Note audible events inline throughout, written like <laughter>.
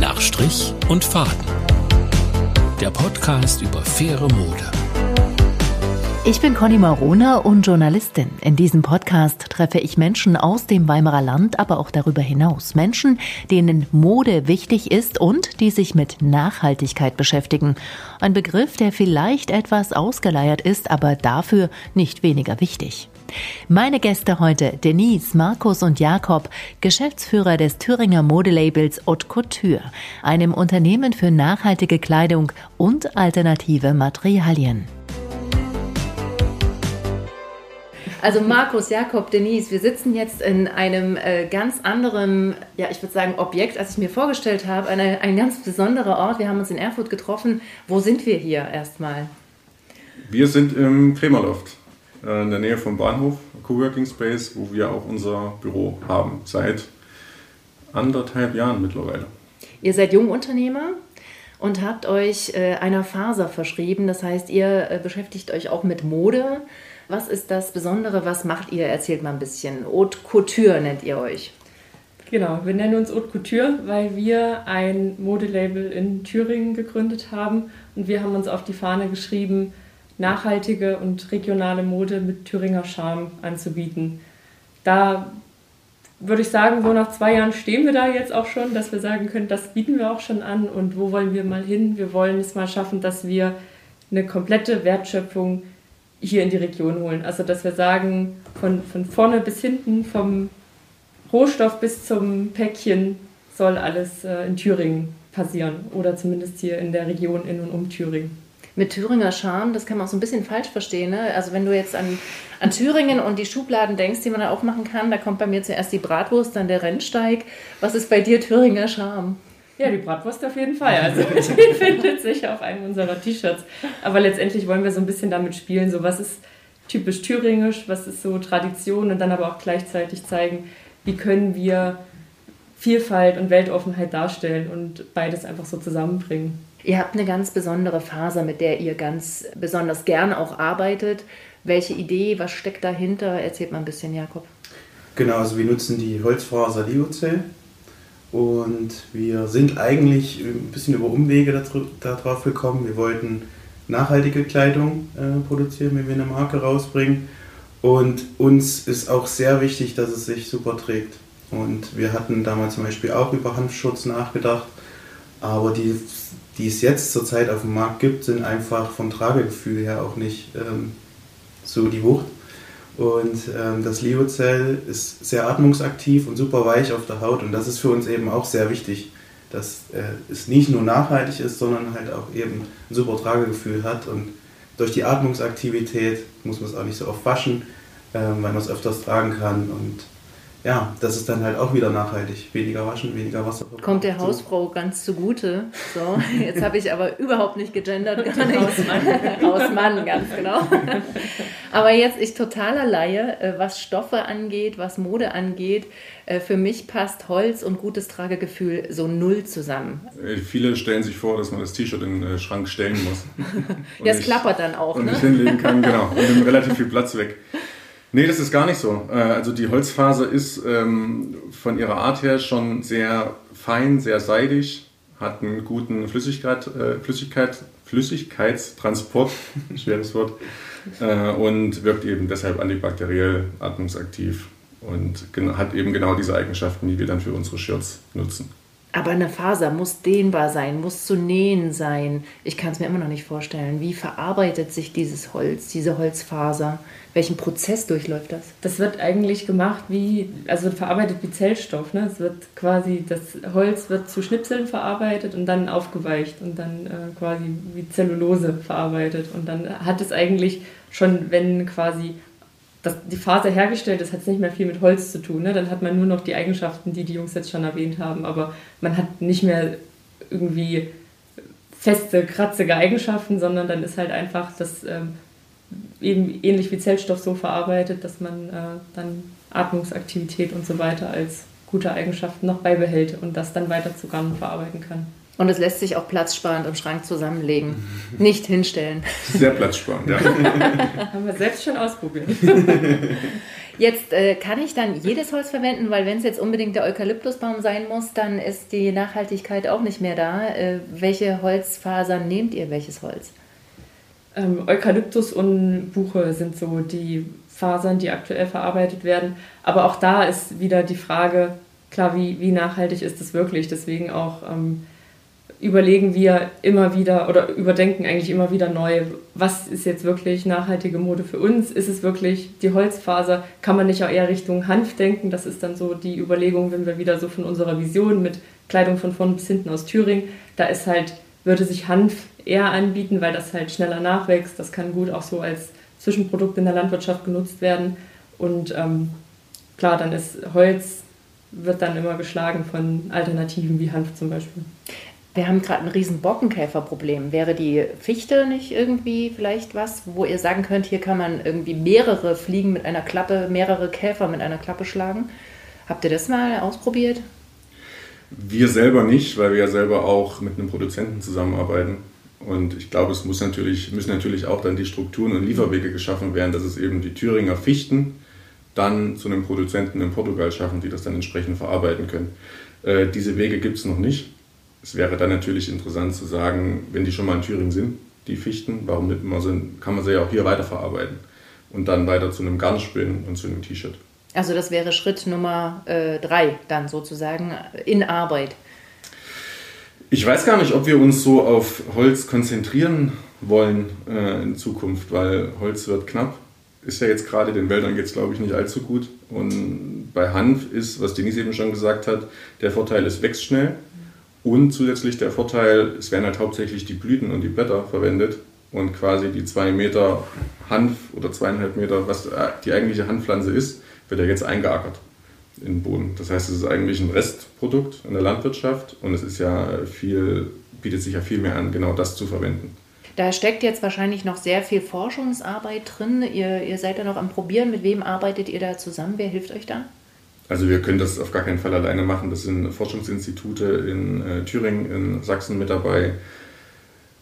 Nach Strich und Faden. Der Podcast über faire Mode. Ich bin Conny Marona und Journalistin. In diesem Podcast treffe ich Menschen aus dem Weimarer Land, aber auch darüber hinaus. Menschen, denen Mode wichtig ist und die sich mit Nachhaltigkeit beschäftigen. Ein Begriff, der vielleicht etwas ausgeleiert ist, aber dafür nicht weniger wichtig. Meine Gäste heute Denise, Markus und Jakob, Geschäftsführer des Thüringer Modelabels Haute Couture, einem Unternehmen für nachhaltige Kleidung und alternative Materialien. Also Markus, Jakob, Denise, wir sitzen jetzt in einem äh, ganz anderen, ja, ich würde sagen, Objekt, als ich mir vorgestellt habe. Eine, ein ganz besonderer Ort. Wir haben uns in Erfurt getroffen. Wo sind wir hier erstmal? Wir sind im Krämerloft, in der Nähe vom Bahnhof, Coworking Space, wo wir auch unser Büro haben, seit anderthalb Jahren mittlerweile. Ihr seid Jungunternehmer und habt euch äh, einer Faser verschrieben. Das heißt, ihr äh, beschäftigt euch auch mit Mode. Was ist das Besondere? Was macht ihr? Erzählt mal ein bisschen. Haute Couture nennt ihr euch. Genau, wir nennen uns Haute Couture, weil wir ein Modelabel in Thüringen gegründet haben und wir haben uns auf die Fahne geschrieben, nachhaltige und regionale Mode mit Thüringer Charme anzubieten. Da würde ich sagen, so nach zwei Jahren stehen wir da jetzt auch schon, dass wir sagen können, das bieten wir auch schon an und wo wollen wir mal hin? Wir wollen es mal schaffen, dass wir eine komplette Wertschöpfung hier in die Region holen. Also dass wir sagen, von, von vorne bis hinten, vom Rohstoff bis zum Päckchen soll alles äh, in Thüringen passieren oder zumindest hier in der Region in und um Thüringen. Mit Thüringer Charme, das kann man auch so ein bisschen falsch verstehen. Ne? Also wenn du jetzt an, an Thüringen und die Schubladen denkst, die man da aufmachen kann, da kommt bei mir zuerst die Bratwurst, dann der Rennsteig. Was ist bei dir Thüringer Charme? Ja, die Bratwurst auf jeden Fall. Also <laughs> die findet sich auf einem unserer T-Shirts. Aber letztendlich wollen wir so ein bisschen damit spielen, so was ist typisch thüringisch, was ist so Tradition und dann aber auch gleichzeitig zeigen, wie können wir Vielfalt und Weltoffenheit darstellen und beides einfach so zusammenbringen. Ihr habt eine ganz besondere Faser, mit der ihr ganz besonders gern auch arbeitet. Welche Idee, was steckt dahinter? Erzählt mal ein bisschen, Jakob. Genau, also wir nutzen die Holzfaser Liocell und wir sind eigentlich ein bisschen über Umwege darauf gekommen. Wir wollten nachhaltige Kleidung äh, produzieren, wenn wir eine Marke rausbringen. Und uns ist auch sehr wichtig, dass es sich super trägt. Und wir hatten damals zum Beispiel auch über Hanfschutz nachgedacht. Aber die, die es jetzt zurzeit auf dem Markt gibt, sind einfach vom Tragegefühl her auch nicht ähm, so die Wucht. Und ähm, das Liozell ist sehr atmungsaktiv und super weich auf der Haut. Und das ist für uns eben auch sehr wichtig, dass äh, es nicht nur nachhaltig ist, sondern halt auch eben ein super Tragegefühl hat. Und durch die Atmungsaktivität muss man es auch nicht so oft waschen, äh, weil man es öfters tragen kann. Und ja, das ist dann halt auch wieder nachhaltig. Weniger waschen, weniger Wasser. Kommt der Hausfrau ganz zugute. So, <laughs> jetzt habe ich aber überhaupt nicht gegendert. Hausmann. Hausmann, ganz genau. Aber jetzt ich totaler Laie, äh, was Stoffe angeht, was Mode angeht. Äh, für mich passt Holz und gutes Tragegefühl so null zusammen. Äh, viele stellen sich vor, dass man das T-Shirt in den Schrank stellen muss. <laughs> ja, es klappert dann auch. Und ne? nicht hinlegen kann, genau. Und nimmt relativ viel Platz weg. Nee, das ist gar nicht so. Äh, also die Holzfaser ist ähm, von ihrer Art her schon sehr fein, sehr seidig, hat einen guten Flüssigkeit, äh, Flüssigkeit, Flüssigkeitstransport, <laughs> schweres Wort, äh, und wirkt eben deshalb antibakteriell, atmungsaktiv und hat eben genau diese Eigenschaften, die wir dann für unsere Shirts nutzen. Aber eine Faser muss dehnbar sein, muss zu nähen sein. Ich kann es mir immer noch nicht vorstellen. Wie verarbeitet sich dieses Holz, diese Holzfaser? Welchen Prozess durchläuft das? Das wird eigentlich gemacht wie, also verarbeitet wie Zellstoff. Ne? Es wird quasi, das Holz wird zu Schnipseln verarbeitet und dann aufgeweicht und dann äh, quasi wie Zellulose verarbeitet. Und dann hat es eigentlich schon, wenn quasi dass die Faser hergestellt ist, hat es nicht mehr viel mit Holz zu tun. Ne? Dann hat man nur noch die Eigenschaften, die die Jungs jetzt schon erwähnt haben. Aber man hat nicht mehr irgendwie feste, kratzige Eigenschaften, sondern dann ist halt einfach das ähm, eben ähnlich wie Zellstoff so verarbeitet, dass man äh, dann Atmungsaktivität und so weiter als gute Eigenschaften noch beibehält und das dann weiter zu Garn verarbeiten kann. Und es lässt sich auch platzsparend im Schrank zusammenlegen. Nicht hinstellen. Sehr platzsparend, ja. <laughs> Haben wir selbst schon ausprobiert. <laughs> Jetzt äh, kann ich dann jedes Holz verwenden, weil wenn es jetzt unbedingt der Eukalyptusbaum sein muss, dann ist die Nachhaltigkeit auch nicht mehr da. Äh, welche Holzfasern nehmt ihr? Welches Holz? Ähm, Eukalyptus und Buche sind so die Fasern, die aktuell verarbeitet werden. Aber auch da ist wieder die Frage, klar, wie, wie nachhaltig ist das wirklich? Deswegen auch ähm, überlegen wir immer wieder oder überdenken eigentlich immer wieder neu, was ist jetzt wirklich nachhaltige Mode für uns? Ist es wirklich die Holzfaser? Kann man nicht auch eher Richtung Hanf denken? Das ist dann so die Überlegung, wenn wir wieder so von unserer Vision mit Kleidung von vorn bis hinten aus Thüringen, da ist halt, würde sich Hanf eher anbieten, weil das halt schneller nachwächst. Das kann gut auch so als Zwischenprodukt in der Landwirtschaft genutzt werden. Und ähm, klar, dann ist Holz, wird dann immer geschlagen von Alternativen wie Hanf zum Beispiel. Wir haben gerade ein riesen Borkenkäferproblem. Wäre die Fichte nicht irgendwie vielleicht was, wo ihr sagen könnt, hier kann man irgendwie mehrere Fliegen mit einer Klappe, mehrere Käfer mit einer Klappe schlagen? Habt ihr das mal ausprobiert? Wir selber nicht, weil wir ja selber auch mit einem Produzenten zusammenarbeiten. Und ich glaube, es muss natürlich, müssen natürlich auch dann die Strukturen und Lieferwege geschaffen werden, dass es eben die Thüringer Fichten dann zu einem Produzenten in Portugal schaffen, die das dann entsprechend verarbeiten können. Äh, diese Wege gibt es noch nicht es wäre dann natürlich interessant zu sagen, wenn die schon mal in Thüringen sind, die Fichten, warum nicht immer sind, kann man sie ja auch hier weiterverarbeiten und dann weiter zu einem Garnspinnen und zu einem T-Shirt. Also das wäre Schritt Nummer äh, drei dann sozusagen in Arbeit. Ich weiß gar nicht, ob wir uns so auf Holz konzentrieren wollen äh, in Zukunft, weil Holz wird knapp. Ist ja jetzt gerade den Wäldern geht es, glaube ich, nicht allzu gut. Und bei Hanf ist, was Denise eben schon gesagt hat, der Vorteil, es wächst schnell. Und zusätzlich der Vorteil, es werden halt hauptsächlich die Blüten und die Blätter verwendet und quasi die zwei Meter Hanf oder zweieinhalb Meter, was die eigentliche Hanfpflanze ist, wird ja jetzt eingeackert in den Boden. Das heißt, es ist eigentlich ein Restprodukt in der Landwirtschaft und es ist ja viel, bietet sich ja viel mehr an, genau das zu verwenden. Da steckt jetzt wahrscheinlich noch sehr viel Forschungsarbeit drin. Ihr, ihr seid ja noch am Probieren. Mit wem arbeitet ihr da zusammen? Wer hilft euch da? Also wir können das auf gar keinen Fall alleine machen. Das sind Forschungsinstitute in äh, Thüringen, in Sachsen mit dabei.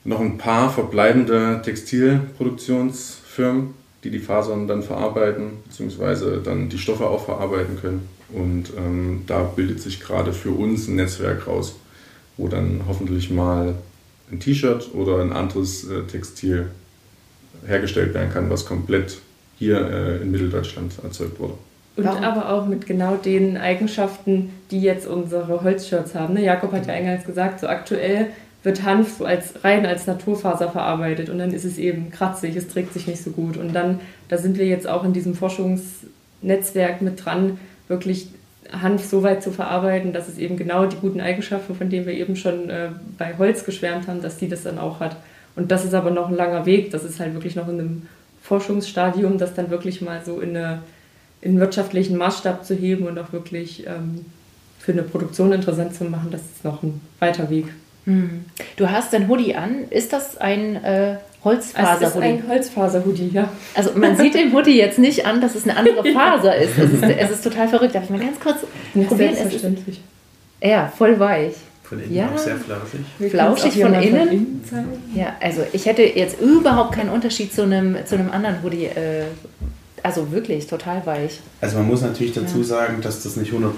Noch ein paar verbleibende Textilproduktionsfirmen, die die Fasern dann verarbeiten, beziehungsweise dann die Stoffe auch verarbeiten können. Und ähm, da bildet sich gerade für uns ein Netzwerk raus, wo dann hoffentlich mal ein T-Shirt oder ein anderes äh, Textil hergestellt werden kann, was komplett hier äh, in Mitteldeutschland erzeugt wurde. Und Warum? aber auch mit genau den Eigenschaften, die jetzt unsere Holzshirts haben. Ne? Jakob hat ja eingangs gesagt, so aktuell wird Hanf so als rein als Naturfaser verarbeitet und dann ist es eben kratzig, es trägt sich nicht so gut. Und dann, da sind wir jetzt auch in diesem Forschungsnetzwerk mit dran, wirklich Hanf so weit zu verarbeiten, dass es eben genau die guten Eigenschaften, von denen wir eben schon äh, bei Holz geschwärmt haben, dass die das dann auch hat. Und das ist aber noch ein langer Weg, das ist halt wirklich noch in einem Forschungsstadium, das dann wirklich mal so in eine in wirtschaftlichen Maßstab zu heben und auch wirklich ähm, für eine Produktion interessant zu machen, das ist noch ein weiter Weg. Hm. Du hast ein Hoodie an. Ist das ein äh, Holzfaser-Hoodie? Es ist ein Holzfaser-Hoodie, ja. Also man sieht dem Hoodie jetzt nicht an, dass es eine andere Faser ist. Es ist, es ist total verrückt. Darf ich mal ganz kurz ja, probieren? Selbstverständlich. Ist, ja, voll weich. Von innen ja. auch sehr flauschig. flauschig von innen. von innen. Ja, also ich hätte jetzt überhaupt keinen Unterschied zu einem, zu einem anderen Hoodie äh, also wirklich total weich. Also man muss natürlich dazu ja. sagen, dass das nicht 100%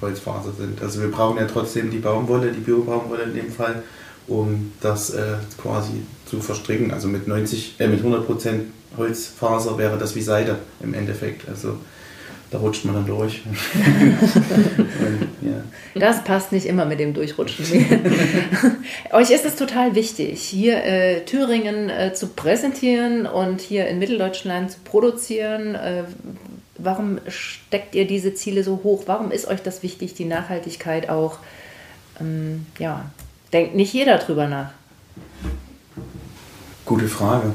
Holzfaser sind. Also wir brauchen ja trotzdem die Baumwolle, die Bio-Baumwolle in dem Fall, um das äh, quasi zu verstricken. Also mit 90, äh, mit 100% Holzfaser wäre das wie Seide im Endeffekt. Also da rutscht man dann durch. <laughs> <laughs> <laughs> ja. Das passt nicht immer mit dem Durchrutschen. <laughs> Euch ist es total wichtig, hier äh, Thüringen äh, zu präsentieren und hier in Mitteldeutschland zu produzieren. Äh, warum steckt ihr diese Ziele so hoch? Warum ist euch das wichtig, die Nachhaltigkeit auch? Ähm, ja, denkt nicht jeder drüber nach. Gute Frage.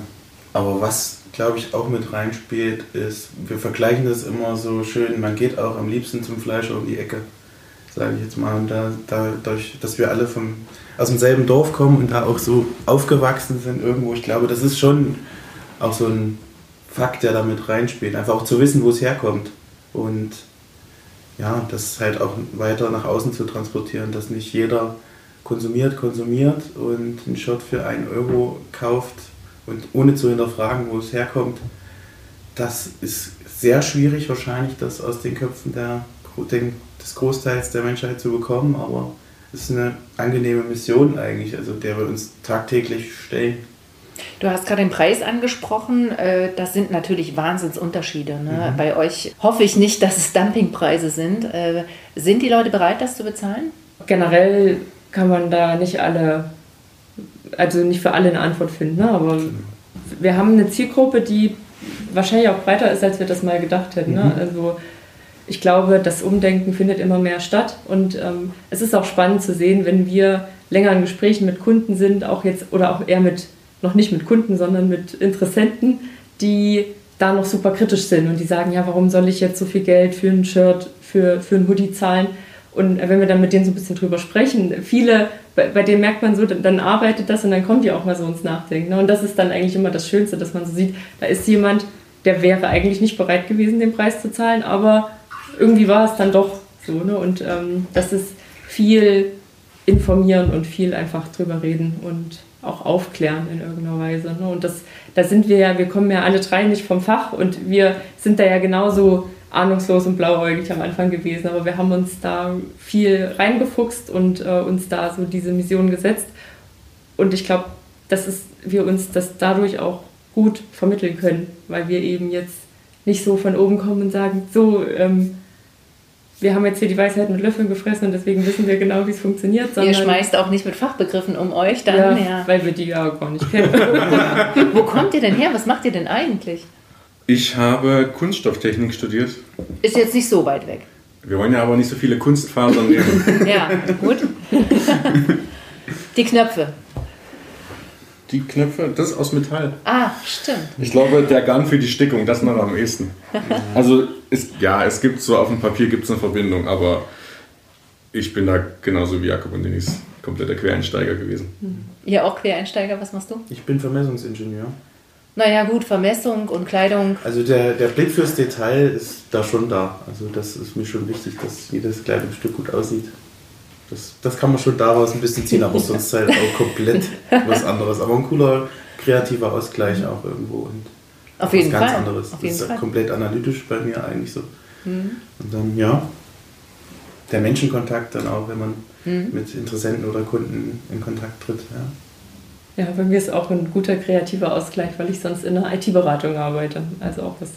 Aber was glaube ich, auch mit reinspielt, ist, wir vergleichen das immer so schön, man geht auch am liebsten zum Fleischer um die Ecke, sage ich jetzt mal. Und da, dadurch, dass wir alle vom, aus demselben Dorf kommen und da auch so aufgewachsen sind irgendwo, ich glaube, das ist schon auch so ein Fakt, der da mit reinspielt. Einfach auch zu wissen, wo es herkommt. Und ja, das halt auch weiter nach außen zu transportieren, dass nicht jeder konsumiert, konsumiert und ein Shirt für einen Euro kauft und ohne zu hinterfragen, wo es herkommt, das ist sehr schwierig wahrscheinlich, das aus den Köpfen der, des Großteils der Menschheit zu bekommen, aber es ist eine angenehme Mission eigentlich, also der wir uns tagtäglich stellen. Du hast gerade den Preis angesprochen. Äh, das sind natürlich Wahnsinnsunterschiede. Ne? Mhm. Bei euch hoffe ich nicht, dass es Dumpingpreise sind. Äh, sind die Leute bereit, das zu bezahlen? Generell kann man da nicht alle, also nicht für alle eine Antwort finden. Ne? Aber wir haben eine Zielgruppe, die wahrscheinlich auch breiter ist, als wir das mal gedacht hätten. Ne? Mhm. Also ich glaube, das Umdenken findet immer mehr statt und ähm, es ist auch spannend zu sehen, wenn wir länger in Gesprächen mit Kunden sind, auch jetzt oder auch eher mit noch nicht mit Kunden, sondern mit Interessenten, die da noch super kritisch sind und die sagen, ja, warum soll ich jetzt so viel Geld für ein Shirt, für, für ein Hoodie zahlen? Und wenn wir dann mit denen so ein bisschen drüber sprechen, viele, bei, bei denen merkt man so, dann arbeitet das und dann kommen die auch mal so ins Nachdenken. Ne? Und das ist dann eigentlich immer das Schönste, dass man so sieht, da ist jemand, der wäre eigentlich nicht bereit gewesen, den Preis zu zahlen, aber irgendwie war es dann doch so. Ne? Und ähm, das ist viel informieren und viel einfach drüber reden und auch aufklären in irgendeiner Weise. Ne? Und das, da sind wir ja, wir kommen ja alle drei nicht vom Fach und wir sind da ja genauso ahnungslos und blauäugig am Anfang gewesen, aber wir haben uns da viel reingefuchst und äh, uns da so diese Mission gesetzt. Und ich glaube, dass wir uns das dadurch auch gut vermitteln können, weil wir eben jetzt nicht so von oben kommen und sagen, so, ähm, wir haben jetzt hier die Weisheit mit Löffeln gefressen und deswegen wissen wir genau, wie es funktioniert. Ihr schmeißt auch nicht mit Fachbegriffen um euch dann. Ja, ja. weil wir die ja gar nicht kennen. <laughs> Wo kommt ihr denn her? Was macht ihr denn eigentlich? Ich habe Kunststofftechnik studiert. Ist jetzt nicht so weit weg. Wir wollen ja aber nicht so viele Kunstfasern nehmen. ja, gut. <laughs> Die Knöpfe. Die Knöpfe, das ist aus Metall. Ah, stimmt. Ich glaube, der Garn für die Stickung, das noch am ehesten. <laughs> Also, ist, ja, es gibt so auf dem Papier gibt es eine Verbindung, aber ich bin da genauso wie Jakob und Denise kompletter Quereinsteiger gewesen. Ihr auch Quereinsteiger, was machst du? Ich bin Vermessungsingenieur. Naja, gut, Vermessung und Kleidung. Also der, der Blick fürs Detail ist da schon da. Also das ist mir schon wichtig, dass jedes Kleidungsstück gut aussieht. Das, das kann man schon daraus ein bisschen ziehen, aber sonst halt auch komplett <laughs> was anderes. Aber ein cooler kreativer Ausgleich auch irgendwo. Und Auf jeden was ganz Fall. anderes. Auf das ist Fall. komplett analytisch bei mir eigentlich so. Mhm. Und dann, ja, der Menschenkontakt dann auch, wenn man Mhm. mit Interessenten oder Kunden in Kontakt tritt. Ja. Ja, bei mir ist auch ein guter kreativer Ausgleich, weil ich sonst in der IT-Beratung arbeite. Also auch was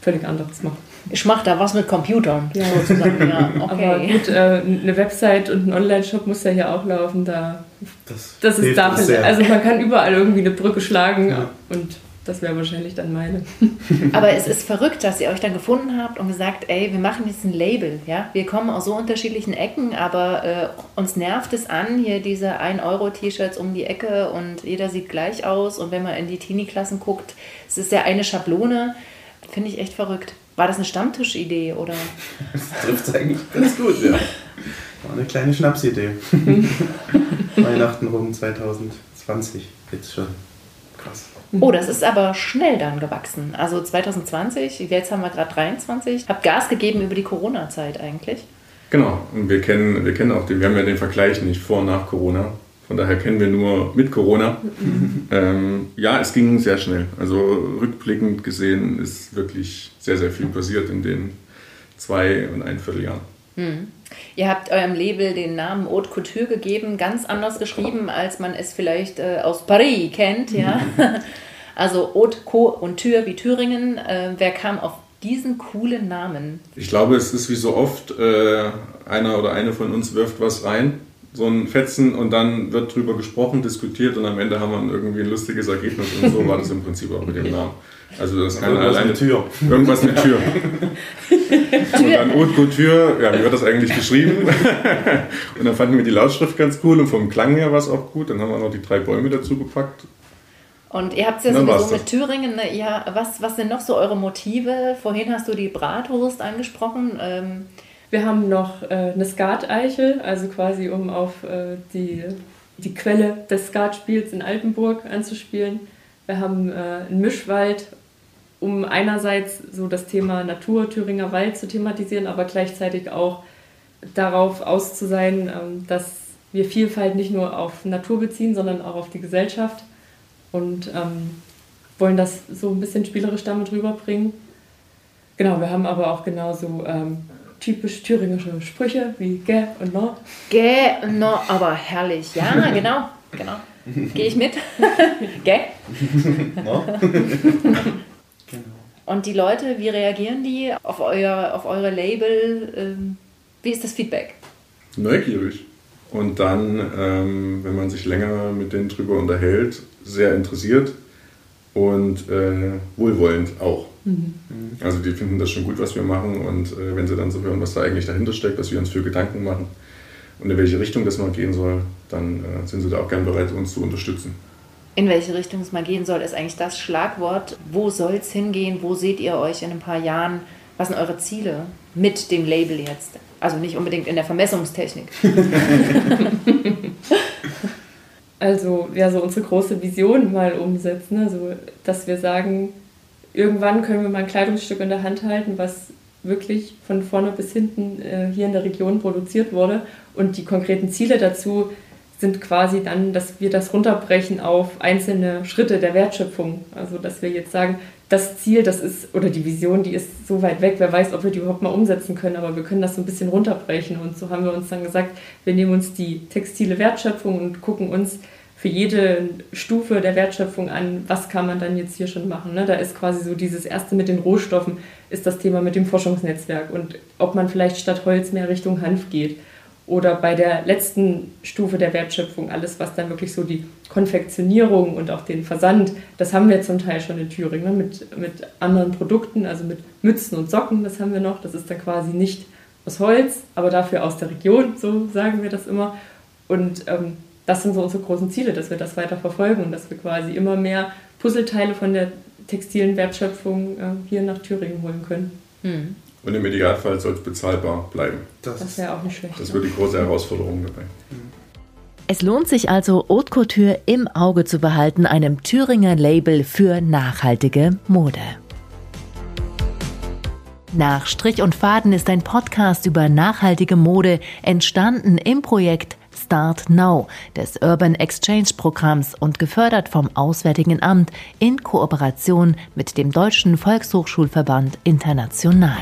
völlig anderes mache. Ich mache da was mit Computern. Ja. Sozusagen. Ja, Aber okay. gut, äh, eine Website und ein Online-Shop muss ja hier auch laufen. Da, Das, das ist hilft da, uns sehr. also man kann überall irgendwie eine Brücke schlagen Ja. und das wäre wahrscheinlich dann meine. <laughs> Aber es ist verrückt, dass ihr euch dann gefunden habt und gesagt, ey, wir machen jetzt ein Label. Ja? Wir kommen aus so unterschiedlichen Ecken, aber äh, uns nervt es an, hier diese 1-Euro-T-Shirts um die Ecke und jeder sieht gleich aus. Und wenn man in die Teenie-Klassen guckt, es ist ja eine Schablone. Finde ich echt verrückt. War das eine Stammtischidee oder? Das trifft es eigentlich ganz gut, ja. War eine kleine Schnapsidee. <laughs> Weihnachten rum 2020 jetzt schon. Krass. Oh, das ist aber schnell dann gewachsen. Also 2020, jetzt haben wir gerade 23. Habt Gas gegeben über die Corona-Zeit eigentlich. Genau, und wir kennen, wir kennen auch den, wir haben ja den Vergleich nicht vor und nach Corona. Von daher kennen wir nur mit Corona. ähm, ja, es ging sehr schnell. Also rückblickend gesehen ist wirklich sehr, sehr viel passiert in den zwei und ein Vierteljahren. Hm. Ihr habt eurem Label den Namen Haute Couture gegeben, ganz anders geschrieben, als man es vielleicht äh, aus Paris kennt, ja. Also Haute Couture wie Thüringen. Äh, wer kam auf diesen coolen Namen? Ich glaube, es ist wie so oft, äh, einer oder eine von uns wirft was rein, so ein Fetzen, und dann wird drüber gesprochen, diskutiert und am Ende haben wir irgendwie ein lustiges Ergebnis. Und so war das im Prinzip auch mit dem Namen. Also das kann Irgendwas alleine mit Tür. Irgendwas mit Tür. <laughs> Und dann Haute Couture, ja, wie wird das eigentlich geschrieben? <laughs> und dann fanden wir die Lautschrift ganz cool und vom Klang her war es auch gut. Dann haben wir noch die drei Bäume dazu gepackt. Und ihr habt es ja Dann sowieso mit das. Thüringen. Ne? Ja, was, was sind noch so eure Motive? Vorhin hast du die Bratwurst angesprochen. Ähm, Wir haben noch äh, eine Skateichel, also quasi um auf äh, die, die Quelle des Skatspiels in Altenburg anzuspielen. Wir haben äh, einen Mischwald, um einerseits so das Thema Natur, Thüringer Wald zu thematisieren, aber gleichzeitig auch darauf aus zu ähm, dass wir Vielfalt nicht nur auf Natur beziehen, sondern auch auf die Gesellschaft. Und ähm, wollen das so ein bisschen spielerisch damit rüberbringen. Genau, wir haben aber auch genauso ähm, typisch thüringische Sprüche wie gä und no. Gä und no, aber herrlich. Ja, <laughs> genau, genau. Gehe ich mit? <laughs> gä? <laughs> No. genau. Und die Leute, wie reagieren die auf, euer, auf eure Label? Ähm, wie ist das Feedback? Neugierig. Und dann, ähm, wenn man sich länger mit denen drüber unterhält, sehr interessiert und äh, wohlwollend auch. Mhm. Also die finden das schon gut, was wir machen und äh, wenn sie dann so hören, was da eigentlich dahinter steckt, was wir uns für Gedanken machen und in welche Richtung das mal gehen soll, dann äh, sind sie da auch gern bereit, uns zu unterstützen. In welche Richtung es mal gehen soll, ist eigentlich das Schlagwort. Wo soll es hingehen? Wo seht ihr euch in ein paar Jahren? Was sind eure Ziele mit dem Label jetzt? Also nicht unbedingt in der Vermessungstechnik. <laughs> <laughs> also ja, so unsere große Vision mal umsetzen. Also, dass wir sagen, irgendwann können wir mal ein Kleidungsstück in der Hand halten, was wirklich von vorne bis hinten äh, hier in der Region produziert wurde. Und die konkreten Ziele dazu sind quasi dann, dass wir das runterbrechen auf einzelne Schritte der Wertschöpfung. Also dass wir jetzt sagen, das Ziel, das ist, oder die Vision, die ist so weit weg, wer weiß, ob wir die überhaupt mal umsetzen können, aber wir können das so ein bisschen runterbrechen. Und so haben wir uns dann gesagt, wir nehmen uns die textile Wertschöpfung und gucken uns für jede Stufe der Wertschöpfung an, was kann man dann jetzt hier schon machen. Ne? Da ist quasi so dieses erste mit den Rohstoffen, ist das Thema mit dem Forschungsnetzwerk und ob man vielleicht statt Holz mehr Richtung Hanf geht oder bei der letzten Stufe der Wertschöpfung, alles, was dann wirklich so die Konfektionierung und auch den Versand, das haben wir zum Teil schon in Thüringen ne? mit, mit anderen Produkten, also mit Mützen und Socken, das haben wir noch. Das ist dann quasi nicht aus Holz, aber dafür aus der Region, so sagen wir das immer. Und ähm, das sind so unsere großen Ziele, dass wir das weiter verfolgen und dass wir quasi immer mehr Puzzleteile von der textilen Wertschöpfung äh, hier nach Thüringen holen können. Mhm. Und im Idealfall soll es bezahlbar bleiben. Das, das wäre auch nicht schlecht. Das wird die große Herausforderung dabei. Es lohnt sich also, Haute Couture im Auge zu behalten, einem Thüringer Label für nachhaltige Mode. Nach Strich und Faden ist ein Podcast über nachhaltige Mode entstanden im Projekt Start Now des Urban Exchange Programms und gefördert vom Auswärtigen Amt in Kooperation mit dem Deutschen Volkshochschulverband International.